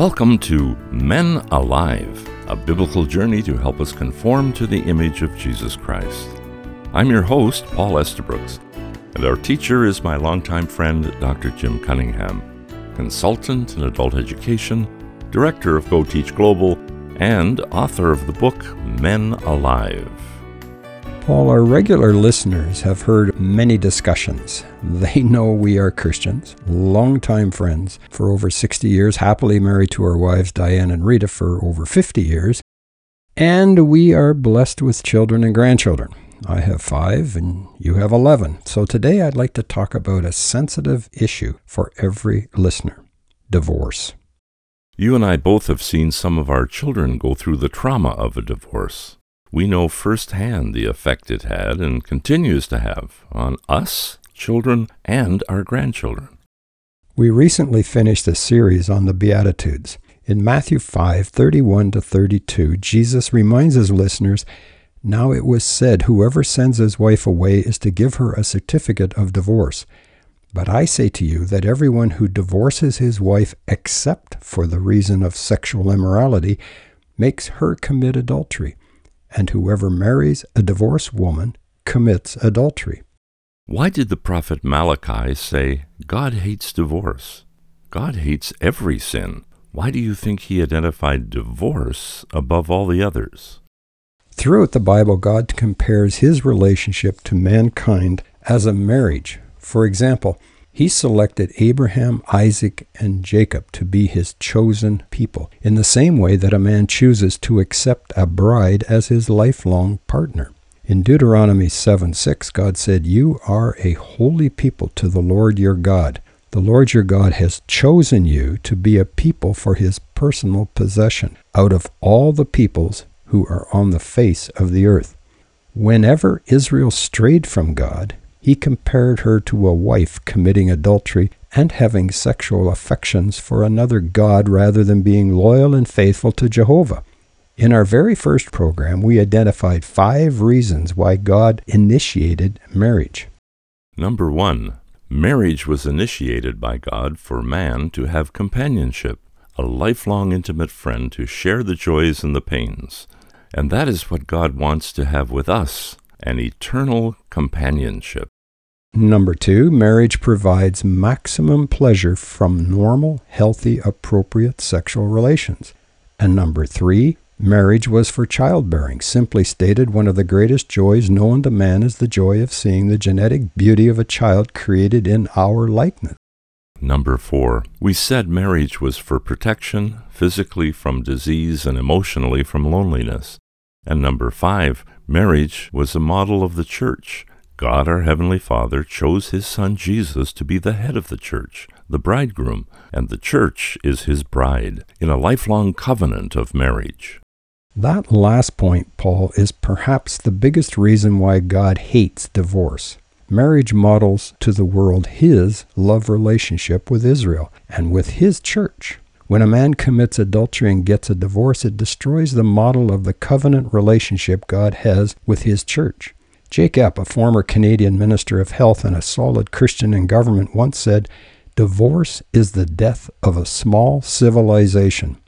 Welcome to Men Alive, a biblical journey to help us conform to the image of Jesus Christ. I'm your host, Paul Estabrooks, and our teacher is my longtime friend, Dr. Jim Cunningham, consultant in adult education, director of Go Teach Global, and author of the book Men Alive. Paul, our regular listeners have heard many discussions. They know we are Christians, longtime friends for over 60 years, happily married to our wives Diane and Rita for over 50 years, and we are blessed with children and grandchildren. I have five and you have 11. So today I'd like to talk about a sensitive issue for every listener divorce. You and I both have seen some of our children go through the trauma of a divorce. We know firsthand the effect it had and continues to have on us, children, and our grandchildren. We recently finished a series on the Beatitudes. In Matthew 5 31 to 32, Jesus reminds his listeners Now it was said, Whoever sends his wife away is to give her a certificate of divorce. But I say to you that everyone who divorces his wife except for the reason of sexual immorality makes her commit adultery and whoever marries a divorced woman commits adultery. Why did the prophet Malachi say, God hates divorce? God hates every sin. Why do you think he identified divorce above all the others? Throughout the Bible, God compares his relationship to mankind as a marriage. For example, he selected Abraham, Isaac, and Jacob to be his chosen people, in the same way that a man chooses to accept a bride as his lifelong partner. In Deuteronomy 7 6, God said, You are a holy people to the Lord your God. The Lord your God has chosen you to be a people for his personal possession out of all the peoples who are on the face of the earth. Whenever Israel strayed from God, he compared her to a wife committing adultery and having sexual affections for another God rather than being loyal and faithful to Jehovah. In our very first program, we identified five reasons why God initiated marriage. Number one, marriage was initiated by God for man to have companionship, a lifelong intimate friend to share the joys and the pains. And that is what God wants to have with us an eternal companionship. Number two, marriage provides maximum pleasure from normal, healthy, appropriate sexual relations. And number three, marriage was for childbearing. Simply stated, one of the greatest joys known to man is the joy of seeing the genetic beauty of a child created in our likeness. Number four, we said marriage was for protection, physically from disease and emotionally from loneliness. And number five, marriage was a model of the church. God our Heavenly Father chose His Son Jesus to be the head of the church, the bridegroom, and the church is His bride, in a lifelong covenant of marriage. That last point, Paul, is perhaps the biggest reason why God hates divorce. Marriage models to the world His love relationship with Israel and with His church. When a man commits adultery and gets a divorce, it destroys the model of the covenant relationship God has with His church. Jake Epp, a former Canadian Minister of Health and a solid Christian in government, once said, Divorce is the death of a small civilization.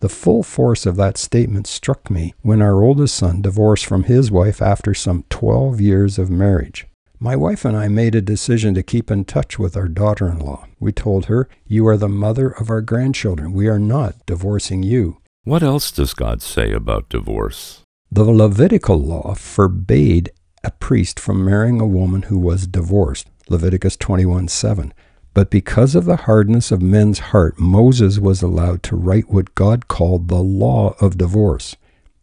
The full force of that statement struck me when our oldest son divorced from his wife after some 12 years of marriage. My wife and I made a decision to keep in touch with our daughter in law. We told her, You are the mother of our grandchildren. We are not divorcing you. What else does God say about divorce? The Levitical law forbade a priest from marrying a woman who was divorced. Leviticus 21 7. But because of the hardness of men's heart, Moses was allowed to write what God called the law of divorce.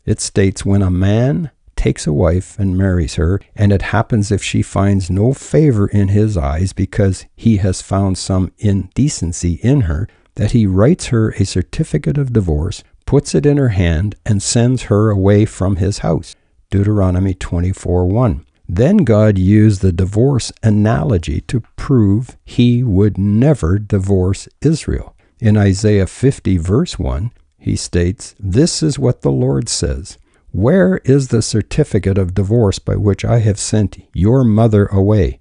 It states when a man takes a wife and marries her, and it happens if she finds no favor in his eyes because he has found some indecency in her, that he writes her a certificate of divorce, puts it in her hand, and sends her away from his house. Deuteronomy 24 1. Then God used the divorce analogy to prove he would never divorce Israel. In Isaiah 50, verse 1, he states, This is what the Lord says where is the certificate of divorce by which I have sent your mother away?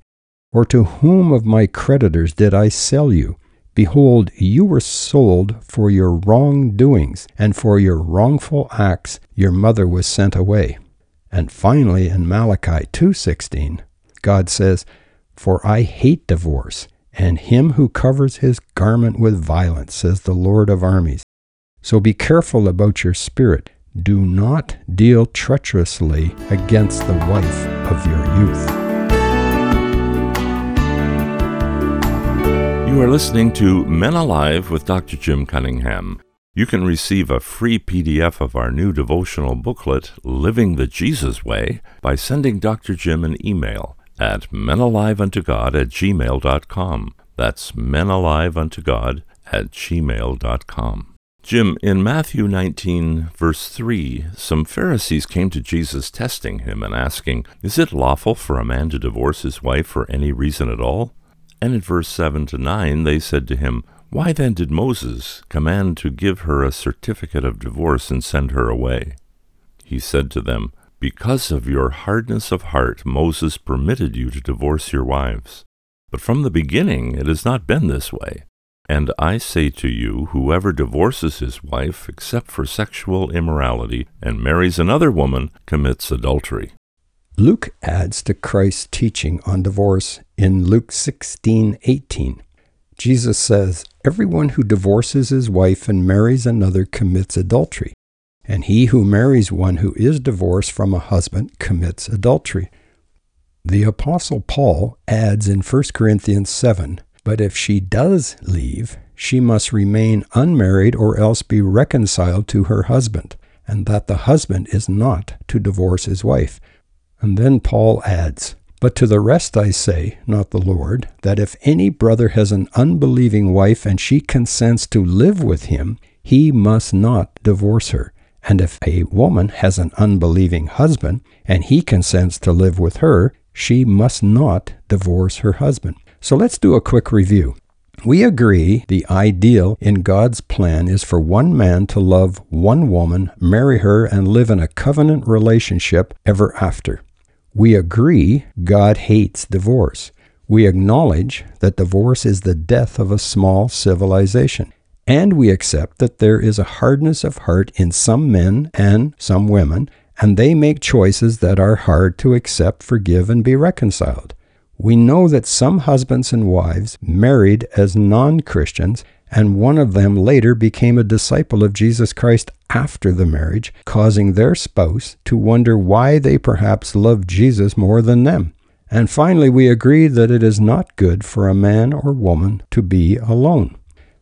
Or to whom of my creditors did I sell you? Behold, you were sold for your wrongdoings, and for your wrongful acts your mother was sent away. And finally in Malachi 2:16, God says, "For I hate divorce, and him who covers his garment with violence," says the Lord of armies. So be careful about your spirit. Do not deal treacherously against the wife of your youth. You are listening to Men Alive with Dr. Jim Cunningham. You can receive a free PDF of our new devotional booklet, Living the Jesus Way, by sending Dr. Jim an email at menaliveuntogod at gmail.com. That's menaliveuntogod at gmail.com. Jim, in Matthew 19, verse 3, some Pharisees came to Jesus testing him and asking, Is it lawful for a man to divorce his wife for any reason at all? And in verse 7 to 9, they said to him, Why then did Moses command to give her a certificate of divorce and send her away? He said to them, Because of your hardness of heart, Moses permitted you to divorce your wives. But from the beginning it has not been this way. And I say to you, whoever divorces his wife except for sexual immorality and marries another woman commits adultery. Luke adds to Christ's teaching on divorce in Luke 16:18. Jesus says, "Everyone who divorces his wife and marries another commits adultery, and he who marries one who is divorced from a husband commits adultery." The apostle Paul adds in 1 Corinthians 7, "But if she does leave, she must remain unmarried or else be reconciled to her husband, and that the husband is not to divorce his wife." And then Paul adds, But to the rest I say, not the Lord, that if any brother has an unbelieving wife and she consents to live with him, he must not divorce her. And if a woman has an unbelieving husband and he consents to live with her, she must not divorce her husband. So let's do a quick review. We agree the ideal in God's plan is for one man to love one woman, marry her, and live in a covenant relationship ever after. We agree God hates divorce. We acknowledge that divorce is the death of a small civilization. And we accept that there is a hardness of heart in some men and some women, and they make choices that are hard to accept, forgive, and be reconciled. We know that some husbands and wives married as non Christians, and one of them later became a disciple of Jesus Christ after the marriage, causing their spouse to wonder why they perhaps loved Jesus more than them. And finally, we agree that it is not good for a man or woman to be alone.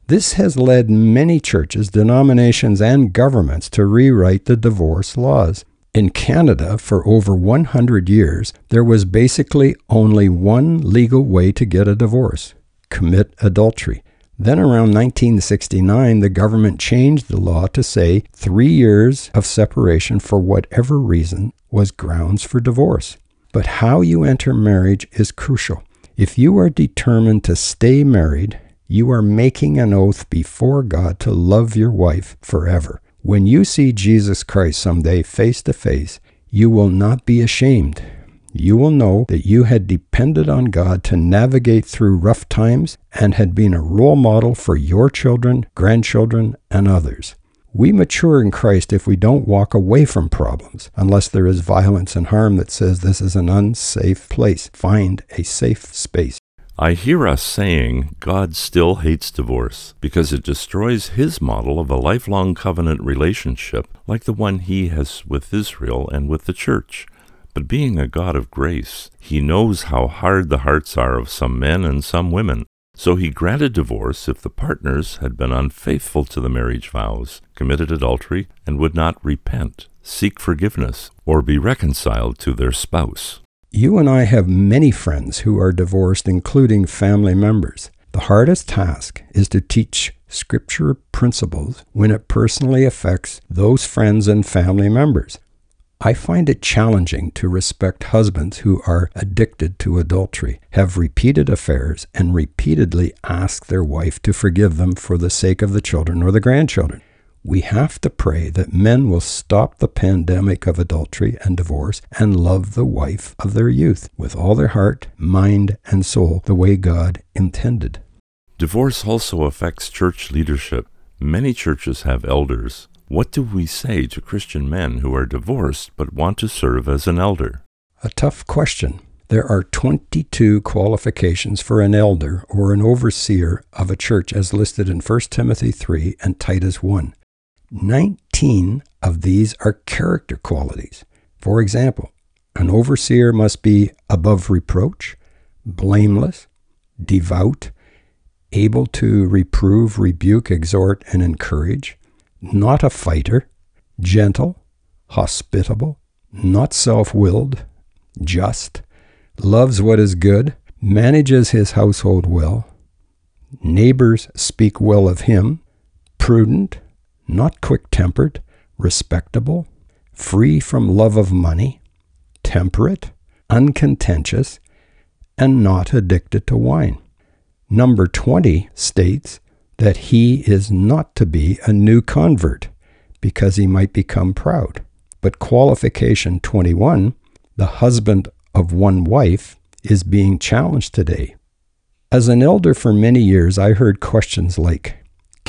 This has led many churches, denominations, and governments to rewrite the divorce laws. In Canada, for over 100 years, there was basically only one legal way to get a divorce commit adultery. Then, around 1969, the government changed the law to say three years of separation for whatever reason was grounds for divorce. But how you enter marriage is crucial. If you are determined to stay married, you are making an oath before God to love your wife forever. When you see Jesus Christ someday face to face, you will not be ashamed. You will know that you had depended on God to navigate through rough times and had been a role model for your children, grandchildren, and others. We mature in Christ if we don't walk away from problems, unless there is violence and harm that says this is an unsafe place. Find a safe space. I hear us saying God still hates divorce because it destroys his model of a lifelong covenant relationship like the one he has with Israel and with the church. But being a God of grace, he knows how hard the hearts are of some men and some women. So he granted divorce if the partners had been unfaithful to the marriage vows, committed adultery, and would not repent, seek forgiveness, or be reconciled to their spouse. You and I have many friends who are divorced, including family members. The hardest task is to teach Scripture principles when it personally affects those friends and family members. I find it challenging to respect husbands who are addicted to adultery, have repeated affairs, and repeatedly ask their wife to forgive them for the sake of the children or the grandchildren. We have to pray that men will stop the pandemic of adultery and divorce and love the wife of their youth with all their heart, mind, and soul the way God intended. Divorce also affects church leadership. Many churches have elders. What do we say to Christian men who are divorced but want to serve as an elder? A tough question. There are 22 qualifications for an elder or an overseer of a church as listed in 1 Timothy 3 and Titus 1. 19 of these are character qualities. For example, an overseer must be above reproach, blameless, devout, able to reprove, rebuke, exhort, and encourage, not a fighter, gentle, hospitable, not self willed, just, loves what is good, manages his household well, neighbors speak well of him, prudent, not quick tempered, respectable, free from love of money, temperate, uncontentious, and not addicted to wine. Number 20 states that he is not to be a new convert because he might become proud. But qualification 21, the husband of one wife, is being challenged today. As an elder for many years, I heard questions like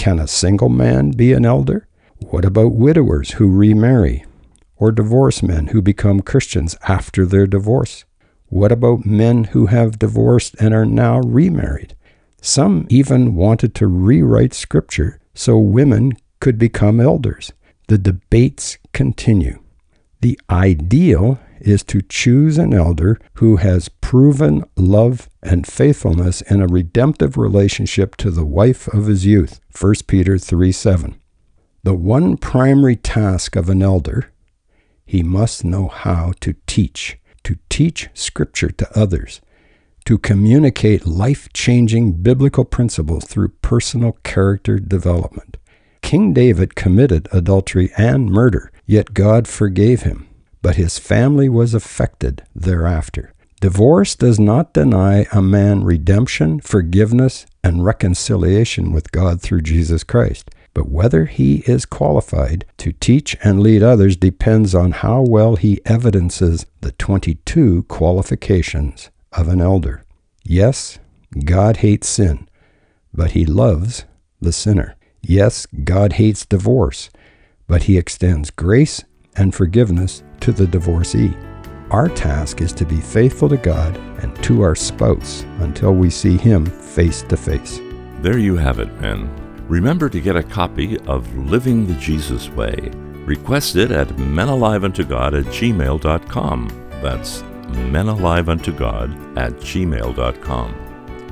Can a single man be an elder? What about widowers who remarry? Or divorced men who become Christians after their divorce? What about men who have divorced and are now remarried? Some even wanted to rewrite Scripture so women could become elders. The debates continue. The ideal is to choose an elder who has proven love and faithfulness in a redemptive relationship to the wife of his youth. 1 Peter 3 7. The one primary task of an elder, he must know how to teach, to teach Scripture to others, to communicate life changing biblical principles through personal character development. King David committed adultery and murder, yet God forgave him, but his family was affected thereafter. Divorce does not deny a man redemption, forgiveness, and reconciliation with God through Jesus Christ. But whether he is qualified to teach and lead others depends on how well he evidences the 22 qualifications of an elder. Yes, God hates sin, but he loves the sinner. Yes, God hates divorce, but he extends grace and forgiveness to the divorcee. Our task is to be faithful to God and to our spouse until we see him face to face. There you have it, men. Remember to get a copy of Living the Jesus Way. Request it at menaliveuntogod at gmail.com. That's menaliveuntogod at gmail.com.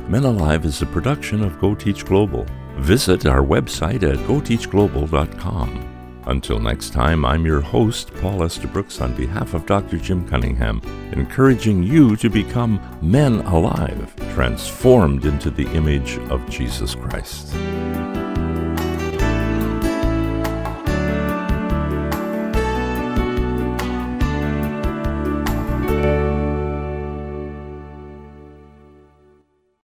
Men Alive is a production of Go Teach Global. Visit our website at goteachglobal.com. Until next time, I'm your host, Paul Estabrooks, on behalf of Dr. Jim Cunningham, encouraging you to become men alive, transformed into the image of Jesus Christ.